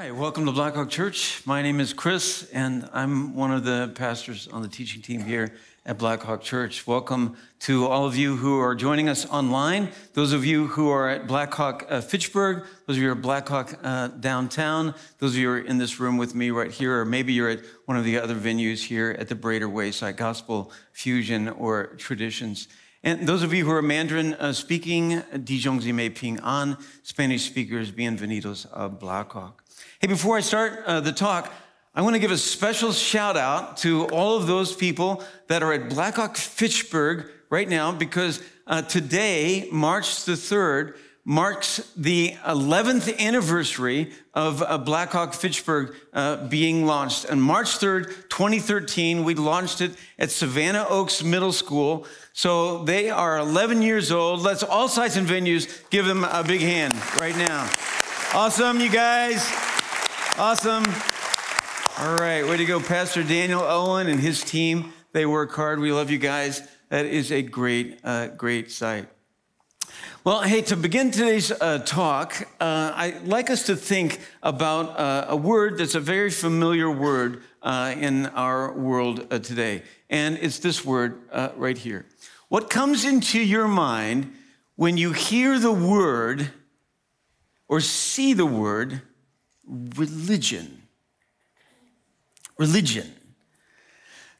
right, welcome to Blackhawk Church. My name is Chris, and I'm one of the pastors on the teaching team here at Blackhawk Church. Welcome to all of you who are joining us online, those of you who are at Blackhawk uh, Fitchburg, those of you who are at Blackhawk uh, downtown, those of you who are in this room with me right here, or maybe you're at one of the other venues here at the Brader Wayside Gospel Fusion or Traditions. And those of you who are Mandarin uh, speaking, Dijongzi Mei Ping An, Spanish speakers, bienvenidos a Blackhawk. Hey, before I start uh, the talk, I want to give a special shout out to all of those people that are at Blackhawk Fitchburg right now because uh, today, March the 3rd, marks the 11th anniversary of uh, Blackhawk Fitchburg uh, being launched. On March 3rd, 2013, we launched it at Savannah Oaks Middle School. So they are 11 years old. Let's all sites and venues give them a big hand right now. Awesome, you guys. Awesome. All right, way to go, Pastor Daniel Owen and his team. They work hard. We love you guys. That is a great, uh, great site. Well, hey, to begin today's uh, talk, uh, I'd like us to think about uh, a word that's a very familiar word uh, in our world uh, today. And it's this word uh, right here. What comes into your mind when you hear the word or see the word religion? religion.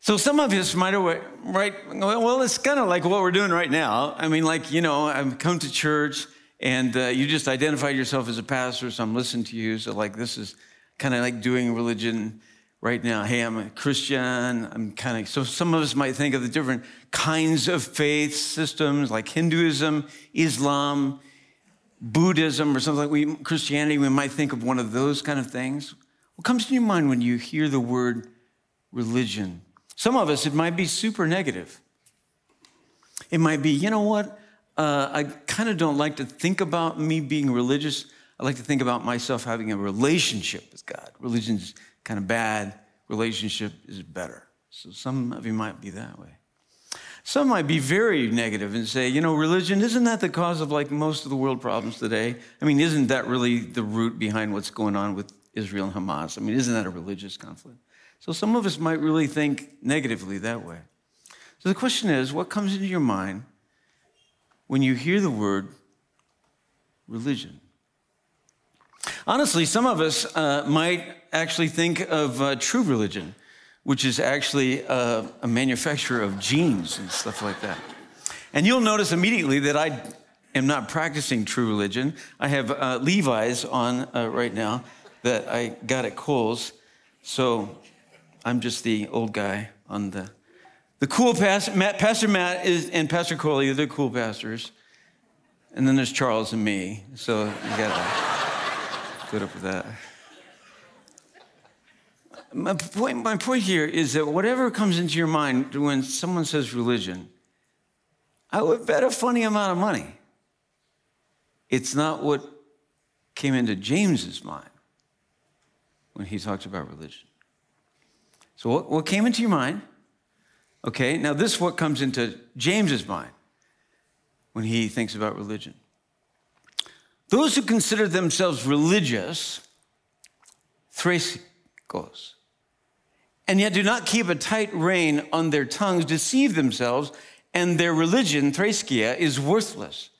So some of us might have, right, well, it's kind of like what we're doing right now. I mean, like, you know, I've come to church and uh, you just identified yourself as a pastor, so I'm listening to you. So, like, this is kind of like doing religion right now. Hey, I'm a Christian. I'm kind of, so some of us might think of the different kinds of faith systems like Hinduism, Islam, Buddhism, or something like we, Christianity. We might think of one of those kind of things. What comes to your mind when you hear the word religion? Some of us, it might be super negative. It might be, you know what? Uh, I kind of don't like to think about me being religious. I like to think about myself having a relationship with God. Religion's kind of bad, relationship is better. So some of you might be that way. Some might be very negative and say, you know, religion, isn't that the cause of like most of the world problems today? I mean, isn't that really the root behind what's going on with Israel and Hamas. I mean, isn't that a religious conflict? So some of us might really think negatively that way. So the question is what comes into your mind when you hear the word religion? Honestly, some of us uh, might actually think of uh, true religion, which is actually uh, a manufacturer of jeans and stuff like that. And you'll notice immediately that I am not practicing true religion. I have uh, Levi's on uh, right now that I got at Kohl's. So I'm just the old guy on the the cool pastor. Matt, pastor Matt is and Pastor Coley. They're cool pastors. And then there's Charles and me. So you gotta put up with that. My point, my point here is that whatever comes into your mind when someone says religion, I would bet a funny amount of money. It's not what came into James's mind when he talks about religion. So, what, what came into your mind? Okay, now this is what comes into James's mind when he thinks about religion. Those who consider themselves religious, thrasikos, and yet do not keep a tight rein on their tongues, deceive themselves, and their religion, threskia, is worthless.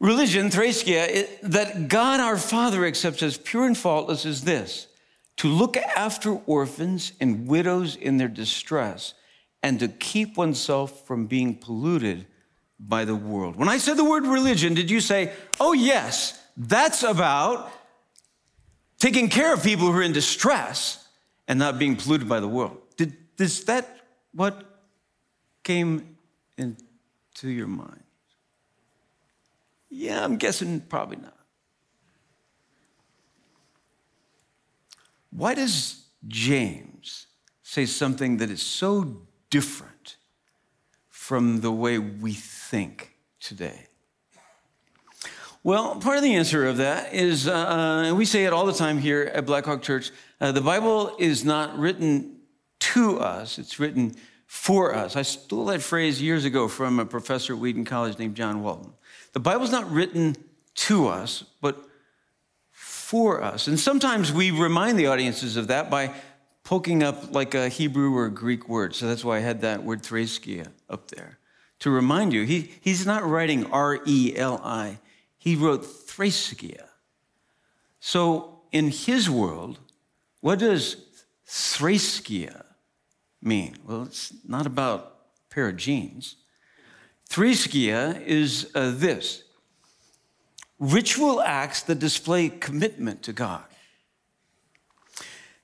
Religion, threskia, that God our Father accepts as pure and faultless is this to look after orphans and widows in their distress, and to keep oneself from being polluted by the world. When I said the word religion, did you say, oh, yes, that's about taking care of people who are in distress and not being polluted by the world? Did, is that what came into your mind? Yeah, I'm guessing probably not. Why does James say something that is so different from the way we think today? Well, part of the answer of that is, uh, and we say it all the time here at Blackhawk Church, uh, the Bible is not written to us, it's written for us. I stole that phrase years ago from a professor at Wheaton College named John Walton. The Bible's not written to us, but for us. And sometimes we remind the audiences of that by poking up like a Hebrew or a Greek word. So that's why I had that word threskia up there to remind you. He, he's not writing R E L I, he wrote threskia. So in his world, what does threskia mean? Well, it's not about a pair of jeans. Threskia is uh, this ritual acts that display commitment to God.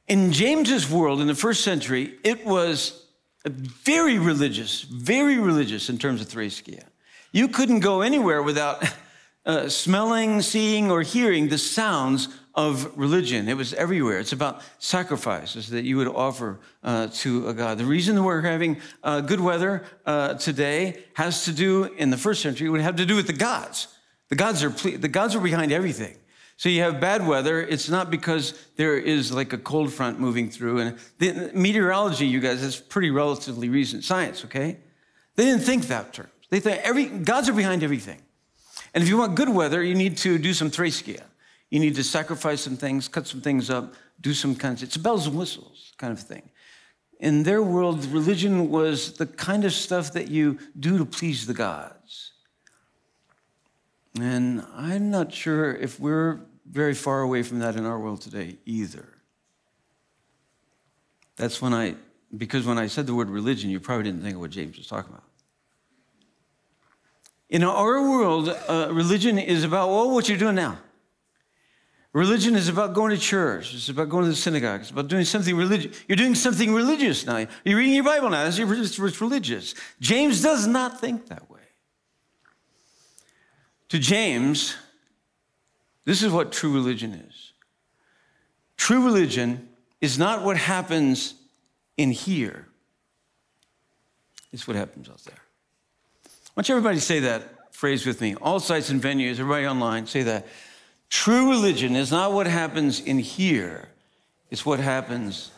In James's world in the first century, it was very religious, very religious in terms of threskia. You couldn't go anywhere without uh, smelling, seeing, or hearing the sounds of religion. It was everywhere. It's about sacrifices that you would offer uh, to a God. The reason we're having uh, good weather uh, today has to do, in the first century, would have to do with the gods. The gods are ple- the gods are behind everything. So you have bad weather. It's not because there is like a cold front moving through. And the, meteorology, you guys, is pretty relatively recent science. Okay, they didn't think that terms. They thought every gods are behind everything. And if you want good weather, you need to do some threskia. You need to sacrifice some things, cut some things up, do some kinds. Of, it's bells and whistles kind of thing. In their world, religion was the kind of stuff that you do to please the gods. And I'm not sure if we're very far away from that in our world today either. That's when I, because when I said the word religion, you probably didn't think of what James was talking about. In our world, uh, religion is about, well, what you're doing now. Religion is about going to church. It's about going to the synagogue. It's about doing something religious. You're doing something religious now. You're reading your Bible now. It's religious. James does not think that way. To James, this is what true religion is. True religion is not what happens in here, it's what happens out there. Want you everybody to say that phrase with me. All sites and venues, everybody online, say that. True religion is not what happens in here, it's what happens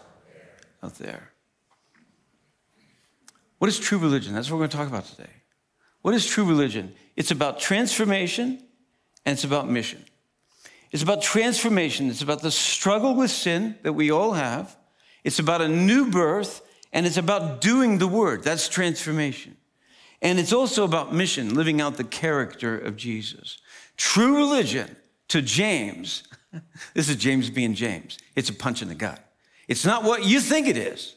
out there. What is true religion? That's what we're going to talk about today. What is true religion? It's about transformation and it's about mission. It's about transformation. It's about the struggle with sin that we all have. It's about a new birth and it's about doing the word. That's transformation. And it's also about mission, living out the character of Jesus. True religion to James, this is James being James, it's a punch in the gut. It's not what you think it is,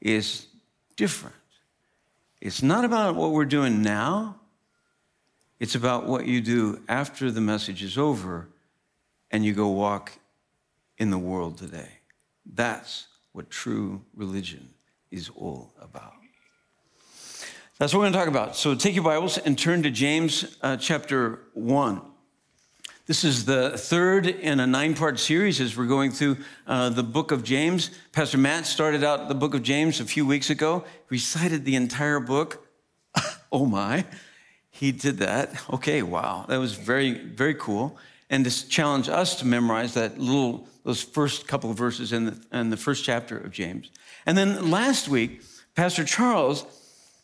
it's different. It's not about what we're doing now, it's about what you do after the message is over and you go walk in the world today. That's what true religion is all about. That's what we're going to talk about. So take your Bibles and turn to James uh, chapter 1. This is the third in a nine part series as we're going through uh, the book of James. Pastor Matt started out the book of James a few weeks ago, recited the entire book. oh my, he did that. Okay, wow, that was very, very cool. And to challenge us to memorize that little, those first couple of verses in the, in the first chapter of James. And then last week, Pastor Charles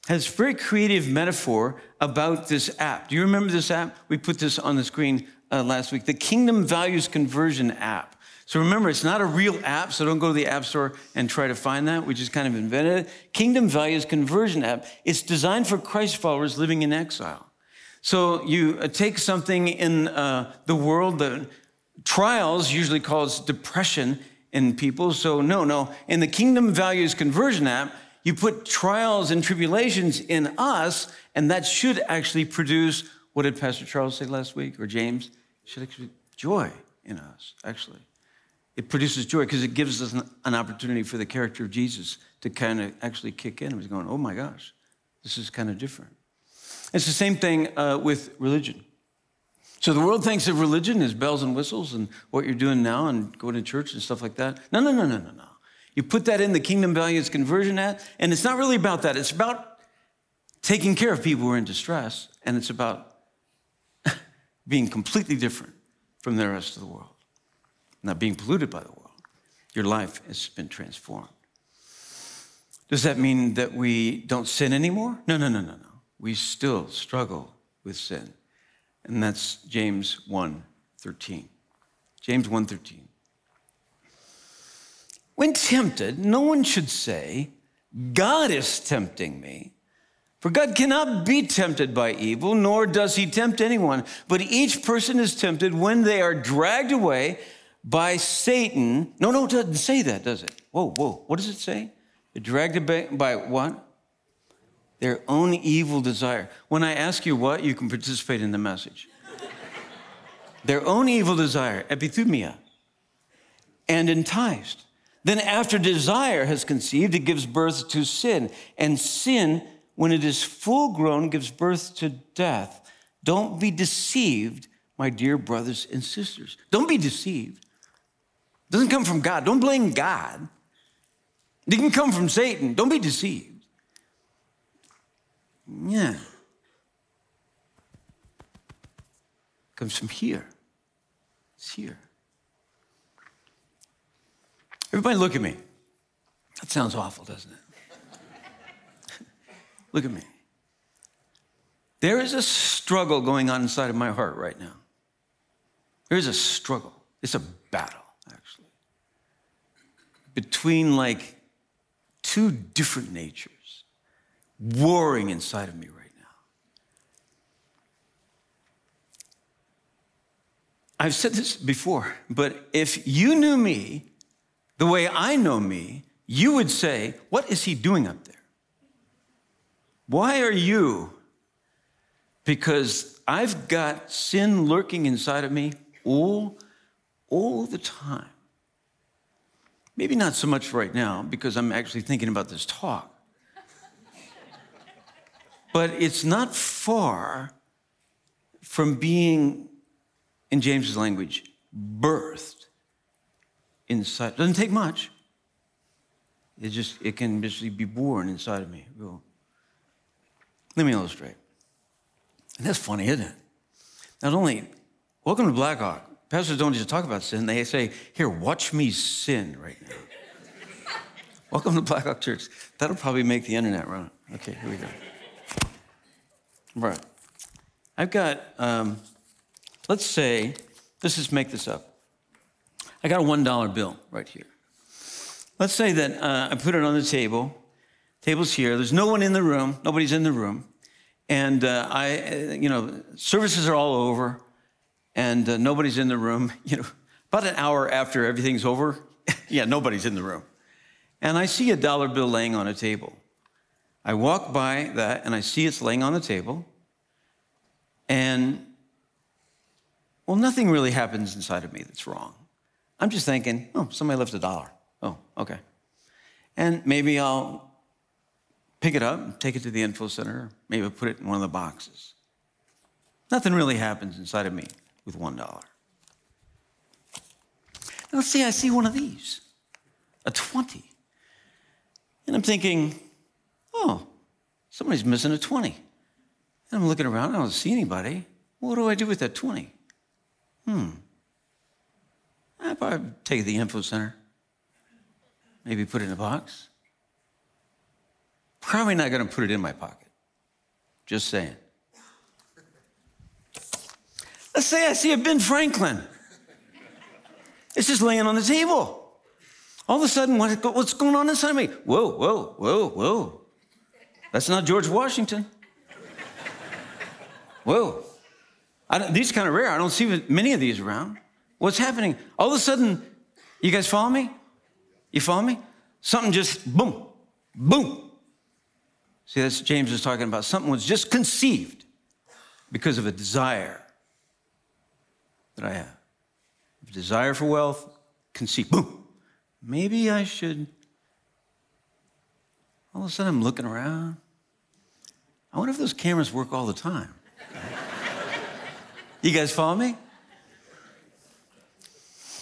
has very creative metaphor about this app. Do you remember this app? We put this on the screen uh, last week, the Kingdom Values Conversion app. So remember, it's not a real app, so don't go to the App Store and try to find that. We just kind of invented it. Kingdom Values Conversion app. It's designed for Christ followers living in exile. So you uh, take something in uh, the world that trials usually cause depression in people. So no, no. In the Kingdom Values Conversion app, you put trials and tribulations in us, and that should actually produce what did Pastor Charles say last week or James? should actually joy in us, actually. It produces joy because it gives us an, opportunity for the character of Jesus to kind of actually kick in. He's going, oh my gosh, this is kind of different. It's the same thing uh, with religion. So the world thinks of religion as bells and whistles and what you're doing now and going to church and stuff like that. No, no, no, no, no, no. You put that in the Kingdom Values Conversion Act, and it's not really about that. It's about taking care of people who are in distress, and it's about being completely different from the rest of the world, not being polluted by the world. Your life has been transformed. Does that mean that we don't sin anymore? No, no, no, no, no. We still struggle with sin. And that's James 1 13. James 1:13. When tempted, no one should say, God is tempting me. For God cannot be tempted by evil, nor does he tempt anyone. But each person is tempted when they are dragged away by Satan. No, no, it doesn't say that, does it? Whoa, whoa. What does it say? They're dragged away by what? Their own evil desire. When I ask you what, you can participate in the message. Their own evil desire, epithumia, and enticed. Then, after desire has conceived, it gives birth to sin. And sin, when it is full grown, gives birth to death. Don't be deceived, my dear brothers and sisters. Don't be deceived. It doesn't come from God. Don't blame God. It can come from Satan. Don't be deceived. Yeah. It comes from here. It's here. Everybody, look at me. That sounds awful, doesn't it? look at me. There is a struggle going on inside of my heart right now. There is a struggle. It's a battle, actually, between like two different natures warring inside of me right now. I've said this before, but if you knew me the way I know me, you would say, What is he doing up there? Why are you? Because I've got sin lurking inside of me all, all the time. Maybe not so much right now because I'm actually thinking about this talk. but it's not far from being, in James's language, birthed inside. Doesn't take much. It just it can just be born inside of me. Let me illustrate. And that's funny, isn't it? Not only, welcome to Blackhawk. Pastors don't just talk about sin, they say, here, watch me sin right now. welcome to Blackhawk Church. That'll probably make the internet run. Okay, here we go. Right. I've got, um, let's say, let's just make this up. I got a $1 bill right here. Let's say that uh, I put it on the table. Table's here. There's no one in the room. Nobody's in the room. And uh, I, uh, you know, services are all over, and uh, nobody's in the room. You know, about an hour after everything's over, yeah, nobody's in the room. And I see a dollar bill laying on a table. I walk by that and I see it's laying on the table. And, well, nothing really happens inside of me that's wrong. I'm just thinking, oh, somebody left a dollar. Oh, okay. And maybe I'll pick it up, take it to the info center, maybe I'll put it in one of the boxes. Nothing really happens inside of me with one dollar. Now, let's see, I see one of these, a 20. And I'm thinking, oh, somebody's missing a 20. And I'm looking around, I don't see anybody. What do I do with that 20? Hmm. I'd probably take the info center, maybe put it in a box. Probably not going to put it in my pocket. Just saying. Let's say I see a Ben Franklin. It's just laying on the table. All of a sudden, what, what's going on inside of me? Whoa, whoa, whoa, whoa. That's not George Washington. Whoa. these kind of rare. I don't see many of these around. What's happening? All of a sudden, you guys follow me? You follow me? Something just boom, boom. See, that's James is talking about. Something was just conceived because of a desire that I have. A desire for wealth, conceived, boom. Maybe I should. All of a sudden, I'm looking around. I wonder if those cameras work all the time. you guys follow me?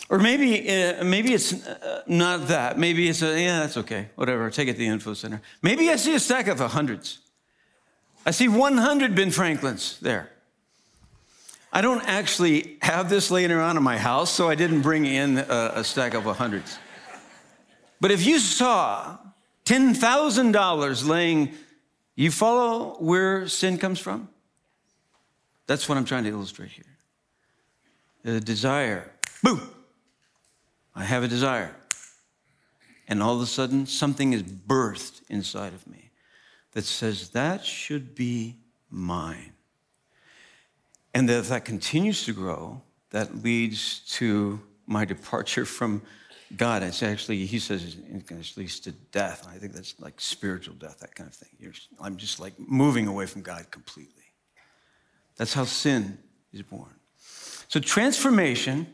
Or maybe, uh, maybe it's uh, not that. Maybe it's a, yeah, that's okay. Whatever. Take it to the info center. Maybe I see a stack of hundreds. I see 100 Ben Franklins there. I don't actually have this laying around in my house, so I didn't bring in a, a stack of hundreds. But if you saw $10,000 laying, you follow where sin comes from? That's what I'm trying to illustrate here. The desire, boom, have a desire. And all of a sudden, something is birthed inside of me that says, that should be mine. And that if that continues to grow, that leads to my departure from God. It's actually, he says, it leads to death. I think that's like spiritual death, that kind of thing. You're, I'm just like moving away from God completely. That's how sin is born. So transformation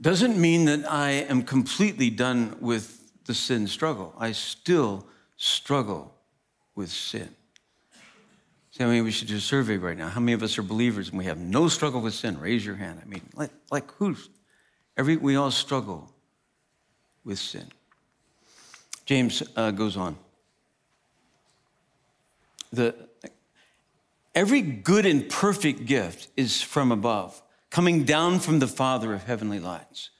doesn't mean that I am completely done with the sin struggle. I still struggle with sin. See, I mean, we should do a survey right now. How many of us are believers and we have no struggle with sin? Raise your hand. I mean, like, like who's? Every, we all struggle with sin. James uh, goes on. The, every good and perfect gift is from above coming down from the Father of heavenly lights,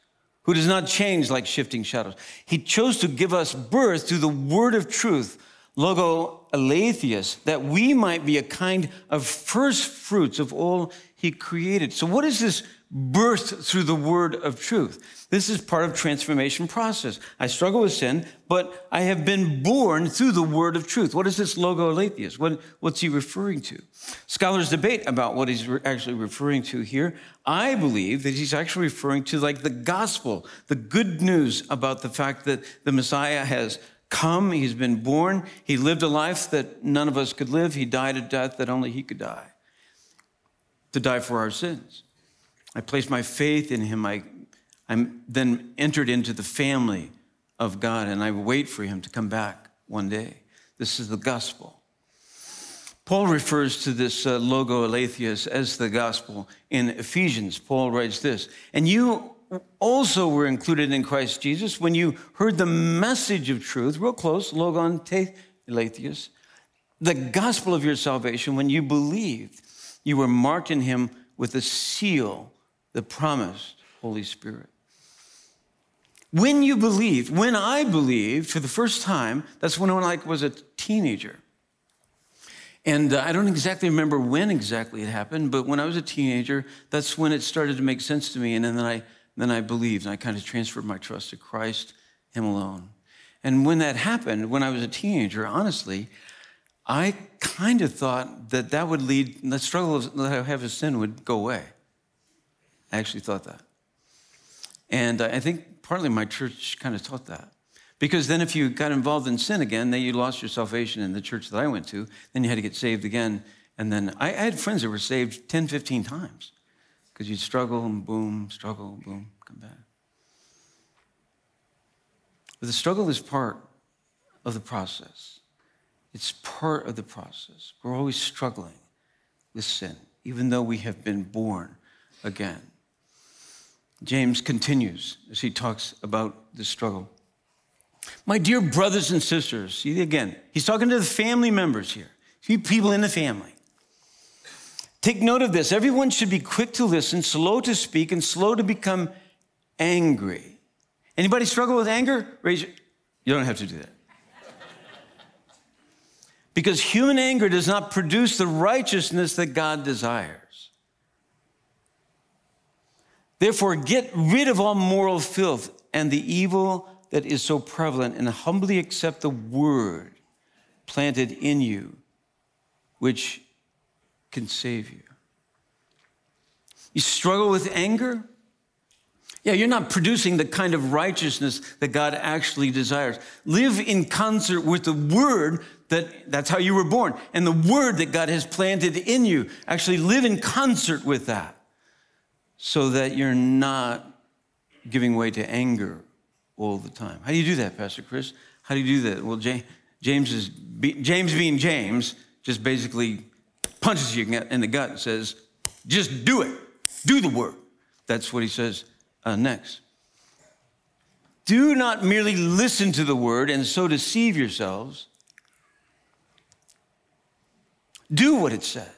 who does not change like shifting shadows. He chose to give us birth through the word of truth, logo aletheus, that we might be a kind of first fruits of all he created. So, what is this birthed through the word of truth. This is part of transformation process. I struggle with sin, but I have been born through the word of truth. What is this logo aletheus? What, what's he referring to? Scholars debate about what he's re- actually referring to here. I believe that he's actually referring to like the gospel, the good news about the fact that the Messiah has come, he's been born, he lived a life that none of us could live, he died a death that only he could die, to die for our sins. I placed my faith in him. I, I'm then entered into the family of God, and I wait for him to come back one day. This is the gospel. Paul refers to this uh, logo aletheus as the gospel in Ephesians. Paul writes this, and you also were included in Christ Jesus when you heard the message of truth, real close, logon te aletheus, the gospel of your salvation. When you believed, you were marked in him with a seal the promised Holy Spirit. When you believed, when I believed for the first time, that's when I was a teenager. And uh, I don't exactly remember when exactly it happened, but when I was a teenager, that's when it started to make sense to me. And then I, then I believed, and I kind of transferred my trust to Christ, Him alone. And when that happened, when I was a teenager, honestly, I kind of thought that that would lead, the struggle that I have with sin would go away. I actually thought that. And uh, I think partly my church kind of taught that. Because then if you got involved in sin again, then you lost your salvation in the church that I went to. Then you had to get saved again. And then I, I had friends that were saved 10, 15 times. Because you'd struggle and boom, struggle, boom, come back. But the struggle is part of the process. It's part of the process. We're always struggling with sin, even though we have been born again. James continues as he talks about the struggle. My dear brothers and sisters, see again, he's talking to the family members here, few people in the family. Take note of this. Everyone should be quick to listen, slow to speak, and slow to become angry. Anybody struggle with anger? Raise your, you don't have to do that. because human anger does not produce the righteousness that God desires. Therefore, get rid of all moral filth and the evil that is so prevalent, and humbly accept the word planted in you, which can save you. You struggle with anger? Yeah, you're not producing the kind of righteousness that God actually desires. Live in concert with the word that that's how you were born, and the word that God has planted in you. Actually, live in concert with that so that you're not giving way to anger all the time. How do you do that, Pastor Chris? How do you do that? Well, James is James being James just basically punches you in the gut and says, "Just do it. Do the work." That's what he says uh, next. Do not merely listen to the word and so deceive yourselves. Do what it says.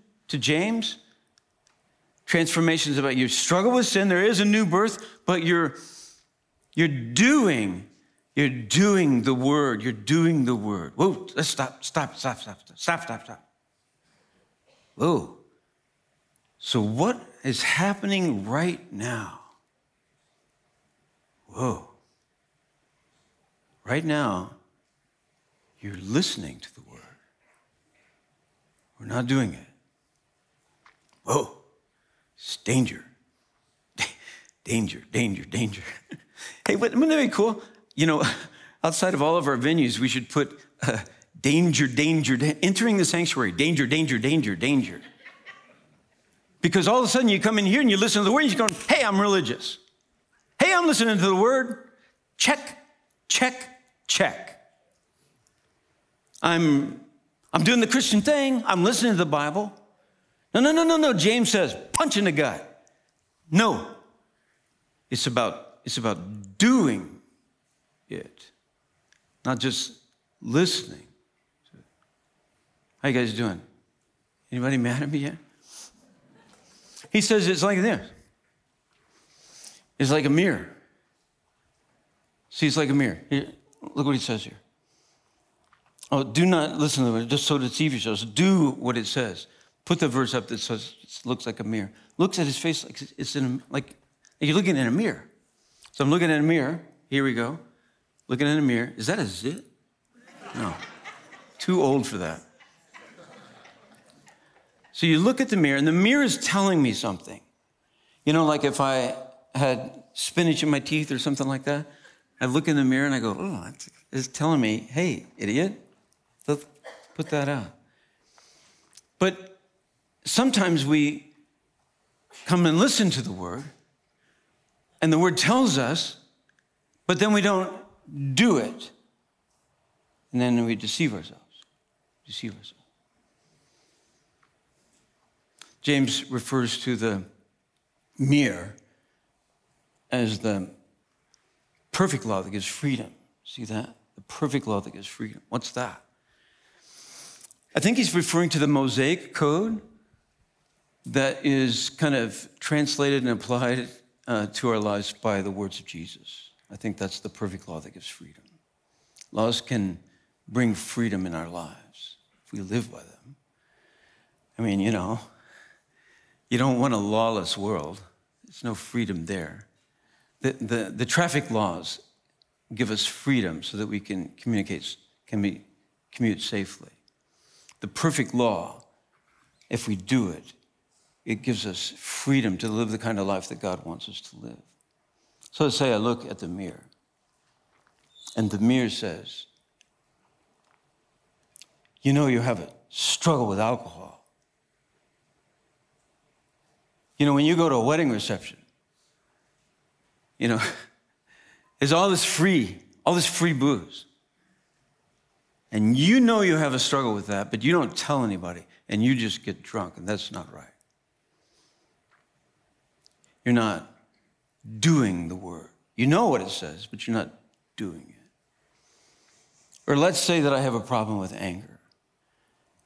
to James? Transformation is about you struggle with sin. There is a new birth, but you're you're doing, you're doing the word. You're doing the word. Whoa, let's stop, stop, stop, stop, stop, stop, stop. Whoa. So, what is happening right now? Whoa. Right now, you're listening to the word. We're not doing it. Whoa. It's danger. danger, danger, danger. hey, wouldn't that be cool? You know, outside of all of our venues, we should put uh, danger, danger, da- entering the sanctuary, danger, danger, danger, danger. Because all of a sudden you come in here and you listen to the word and you're going, hey, I'm religious. Hey, I'm listening to the word. Check, check, check. I'm, I'm doing the Christian thing. I'm listening to the Bible. No, no, no, no, no. James says, punch in the gut. No. It's about, it's about doing it, not just listening. How you guys doing? Anybody mad at me yet? He says it's like this. It's like a mirror. See, it's like a mirror. Here, look what he says here. Oh, do not listen to it, just so deceive yourselves. Do what it says. Put the verse up that says looks like a mirror. Looks at his face like it's in like you're looking in a mirror. So I'm looking in a mirror. Here we go. Looking in a mirror. Is that a zit? No. Too old for that. So you look at the mirror, and the mirror is telling me something. You know, like if I had spinach in my teeth or something like that, I look in the mirror and I go, oh, it's telling me, hey, idiot, put that out. But sometimes we come and listen to the word, and the word tells us, but then we don't do it. And then we deceive ourselves. Deceive ourselves. James refers to the mirror as the perfect law that gives freedom. See that? The perfect law that gives freedom. What's that? I think he's referring to the Mosaic code that is kind of translated and applied uh, to our lives by the words of Jesus. I think that's the perfect law that gives freedom. Laws can bring freedom in our lives if we live by them. I mean, you know, you don't want a lawless world, there's no freedom there. The, the, the traffic laws give us freedom so that we can communicate, can be, commute safely. The perfect law, if we do it, it gives us freedom to live the kind of life that God wants us to live. So let's say I look at the mirror, and the mirror says, You know, you have a struggle with alcohol. You know, when you go to a wedding reception, you know, there's all this free, all this free booze. And you know you have a struggle with that, but you don't tell anybody, and you just get drunk, and that's not right. You're not doing the word. You know what it says, but you're not doing it. Or let's say that I have a problem with anger.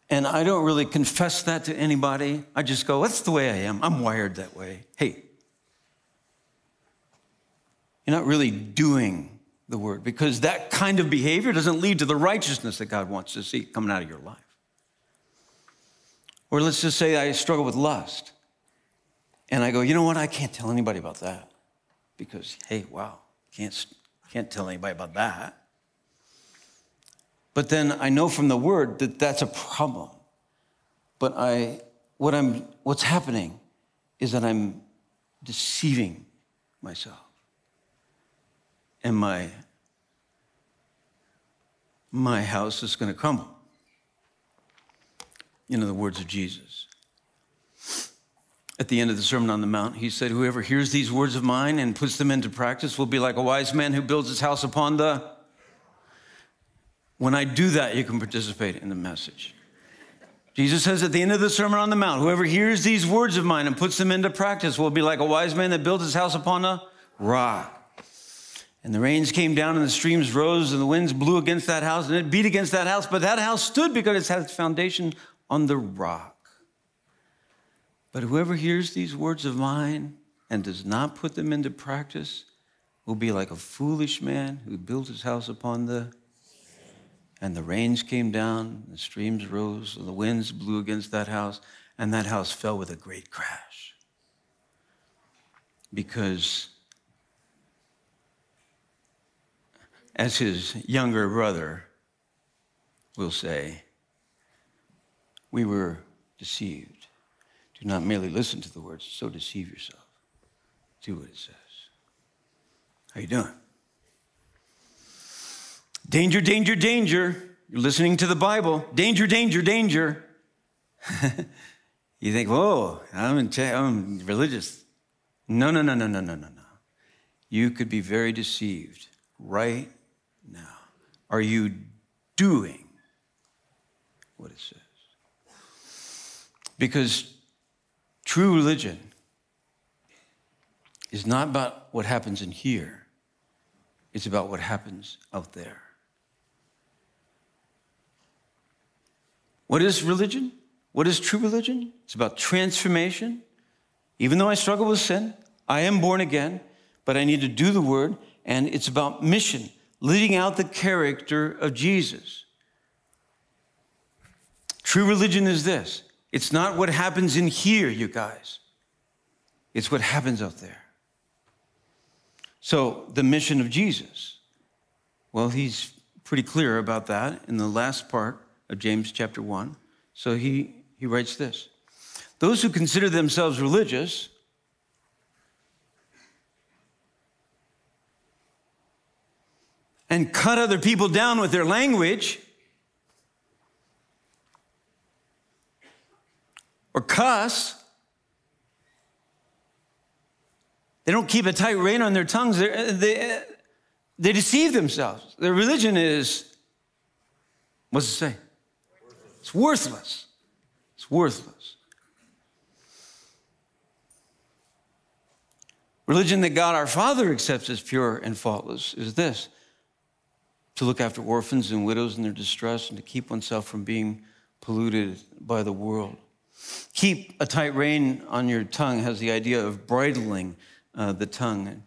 And I don't really confess that to anybody. I just go, that's the way I am. I'm wired that way. Hey, you're not really doing the word because that kind of behavior doesn't lead to the righteousness that God wants to see coming out of your life. Or let's just say I struggle with lust. And I go, you know what? I can't tell anybody about that because, hey, wow, can't, can't tell anybody about that. But then I know from the word that that's a problem. But I, what I'm, what's happening is that I'm deceiving myself. And my, my house is going to crumble. You know, the words of Jesus. At the end of the Sermon on the Mount, he said, Whoever hears these words of mine and puts them into practice will be like a wise man who builds his house upon the when I do that, you can participate in the message. Jesus says at the end of the Sermon on the Mount, whoever hears these words of mine and puts them into practice will be like a wise man that built his house upon a rock. And the rains came down and the streams rose and the winds blew against that house and it beat against that house. But that house stood because it had its foundation on the rock. But whoever hears these words of mine and does not put them into practice will be like a foolish man who built his house upon the and the rains came down, the streams rose, and the winds blew against that house, and that house fell with a great crash. Because as his younger brother will say, we were deceived. Not merely listen to the words, so deceive yourself. Do what it says. How you doing? Danger, danger, danger. You're listening to the Bible. Danger, danger, danger. you think, whoa, I'm, in I'm religious. No, no, no, no, no, no, no, no. You could be very deceived right now. Are you doing what it says? Because true religion is not about what happens in here, it's about what happens out there. What is religion? What is true religion? It's about transformation. Even though I struggle with sin, I am born again, but I need to do the word, and it's about mission, living out the character of Jesus. True religion is this it's not what happens in here, you guys, it's what happens out there. So, the mission of Jesus, well, he's pretty clear about that in the last part of James chapter 1. So he, he writes this Those who consider themselves religious and cut other people down with their language or cuss, they don't keep a tight rein on their tongues. Uh, they, they, they deceive themselves. Their religion is, what's it say? It's worthless. It's worthless. Religion that God our Father accepts as pure and faultless is this to look after orphans and widows in their distress and to keep oneself from being polluted by the world. Keep a tight rein on your tongue has the idea of bridling uh, the tongue.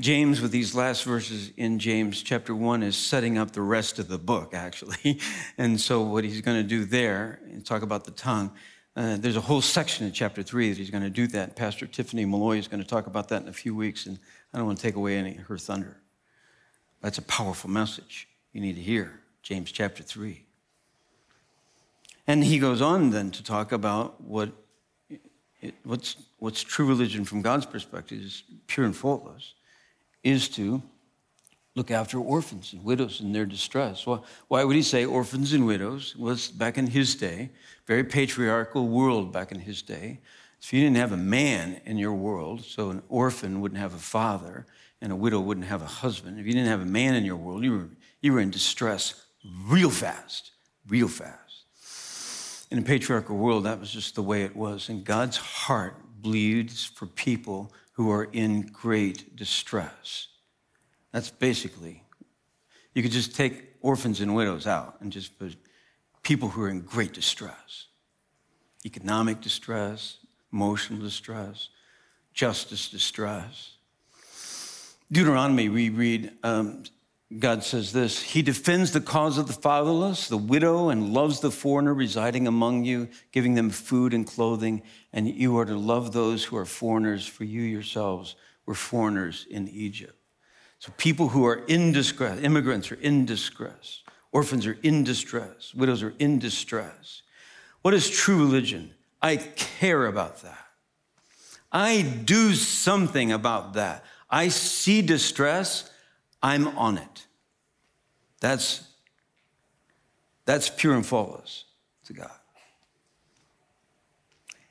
James, with these last verses in James chapter 1, is setting up the rest of the book, actually. And so, what he's going to do there, and talk about the tongue, uh, there's a whole section in chapter 3 that he's going to do that. Pastor Tiffany Malloy is going to talk about that in a few weeks, and I don't want to take away any of her thunder. That's a powerful message you need to hear, James chapter 3. And he goes on then to talk about what it, what's, what's true religion from God's perspective is pure and faultless is to look after orphans and widows in their distress. Well, why would he say orphans and widows? Was back in his day, very patriarchal world back in his day. If you didn't have a man in your world, so an orphan wouldn't have a father and a widow wouldn't have a husband. If you didn't have a man in your world, you were, you were in distress real fast, real fast. In a patriarchal world, that was just the way it was. And God's heart bleeds for people who are in great distress. That's basically, you could just take orphans and widows out and just put people who are in great distress economic distress, emotional distress, justice distress. Deuteronomy, we read, um, God says this He defends the cause of the fatherless, the widow, and loves the foreigner residing among you, giving them food and clothing. And you are to love those who are foreigners, for you yourselves were foreigners in Egypt. So people who are in distress, immigrants are in distress, orphans are in distress, widows are in distress. What is true religion? I care about that. I do something about that. I see distress, I'm on it. That's, that's pure and faultless to God.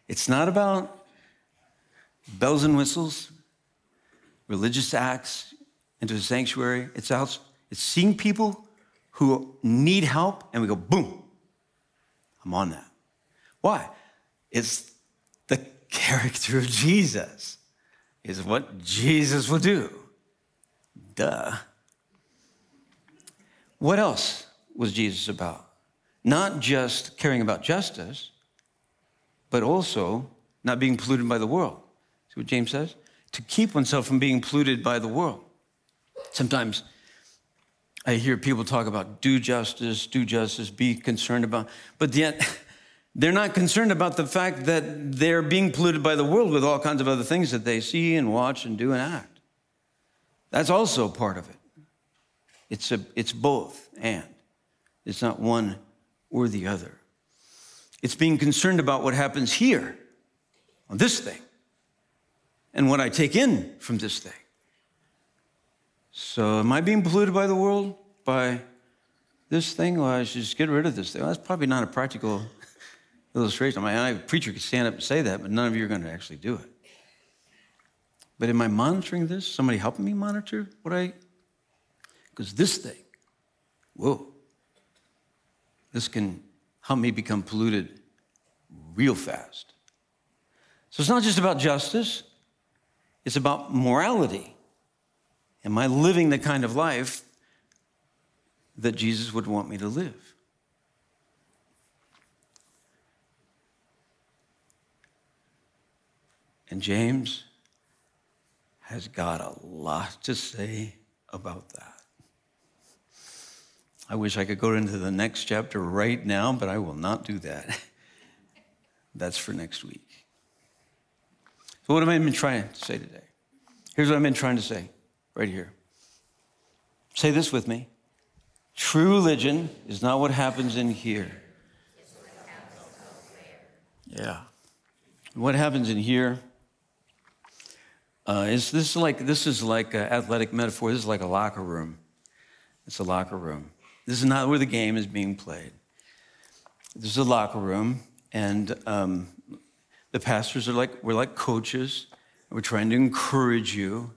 It's not about bells and whistles, religious acts into the sanctuary. It's out, it's seeing people who need help, and we go, boom, I'm on that. Why? It's the character of Jesus, is what Jesus will do. Duh. What else was Jesus about? Not just caring about justice, but also not being polluted by the world. See what James says? To keep oneself from being polluted by the world. Sometimes I hear people talk about do justice, do justice, be concerned about, but yet they're not concerned about the fact that they're being polluted by the world with all kinds of other things that they see and watch and do and act. That's also part of it. It's, a, it's both and. It's not one or the other. It's being concerned about what happens here on this thing and what I take in from this thing. So, am I being polluted by the world? By this thing? Well, I should just get rid of this thing. Well, that's probably not a practical illustration. I mean, a preacher could stand up and say that, but none of you are going to actually do it. But am I monitoring this? Somebody helping me monitor what I. Because this thing, whoa, this can help me become polluted real fast. So it's not just about justice, it's about morality. Am I living the kind of life that Jesus would want me to live? And James has got a lot to say about that. I wish I could go into the next chapter right now, but I will not do that. That's for next week. So, what have I been trying to say today? Here's what I've been trying to say right here. Say this with me True religion is not what happens in here. Yeah. What happens in here uh, is this like this is like an athletic metaphor. This is like a locker room. It's a locker room. This is not where the game is being played. This is a locker room, and um, the pastors are like we're like coaches. We're trying to encourage you,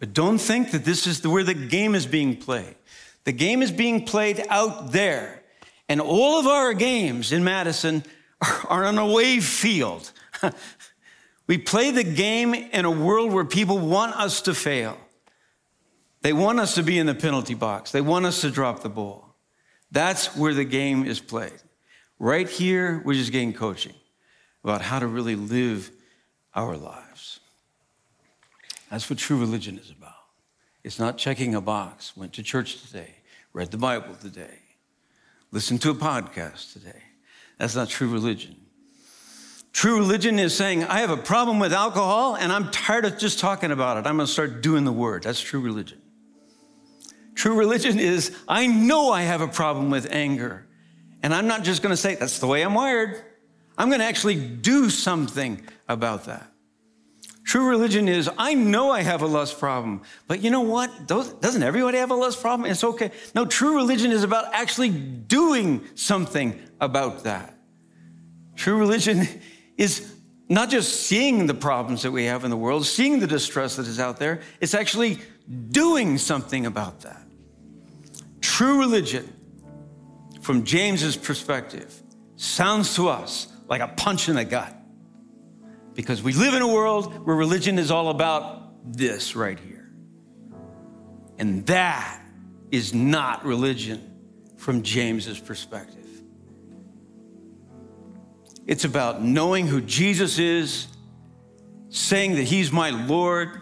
but don't think that this is the, where the game is being played. The game is being played out there, and all of our games in Madison are, are on a wave field. we play the game in a world where people want us to fail. They want us to be in the penalty box. They want us to drop the ball. That's where the game is played. Right here, we're just getting coaching about how to really live our lives. That's what true religion is about. It's not checking a box, went to church today, read the Bible today, listened to a podcast today. That's not true religion. True religion is saying, I have a problem with alcohol and I'm tired of just talking about it. I'm going to start doing the word. That's true religion. True religion is I know I have a problem with anger. And I'm not just going to say, that's the way I'm wired. I'm going to actually do something about that. True religion is I know I have a lust problem, but you know what? Doesn't everybody have a lust problem? It's okay. No, true religion is about actually doing something about that. True religion is not just seeing the problems that we have in the world, seeing the distress that is out there, it's actually doing something about that. True religion, from James's perspective, sounds to us like a punch in the gut. Because we live in a world where religion is all about this right here. And that is not religion from James's perspective. It's about knowing who Jesus is, saying that he's my Lord,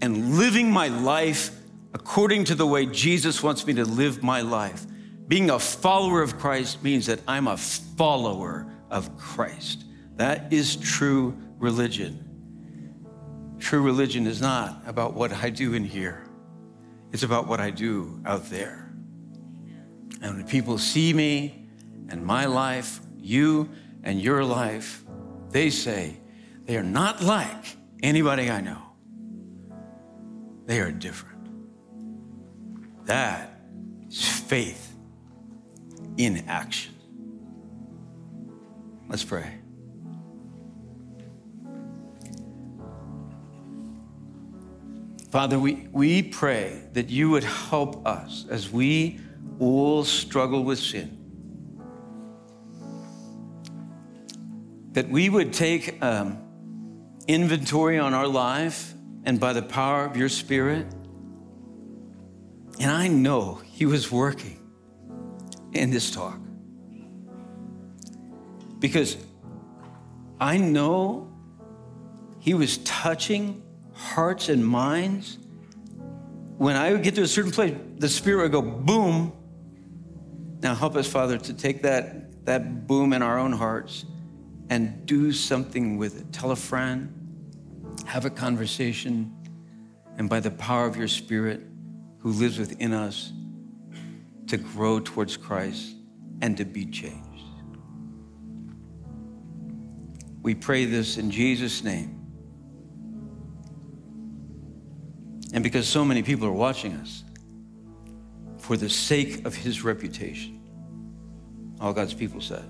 and living my life according to the way Jesus wants me to live my life. Being a follower of Christ means that I'm a follower of Christ. That is true religion. True religion is not about what I do in here, it's about what I do out there. And when people see me and my life, you and your life, they say they are not like anybody I know. They are different. That is faith in action. Let's pray. Father, we, we pray that you would help us as we all struggle with sin. That we would take um, inventory on our life and by the power of your Spirit, And I know he was working in this talk. Because I know he was touching hearts and minds. When I would get to a certain place, the Spirit would go boom. Now help us, Father, to take that, that boom in our own hearts and do something with it. Tell a friend, have a conversation, and by the power of your Spirit who lives within us, to grow towards Christ and to be changed. We pray this in Jesus' name. And because so many people are watching us, for the sake of his reputation. All God's people said.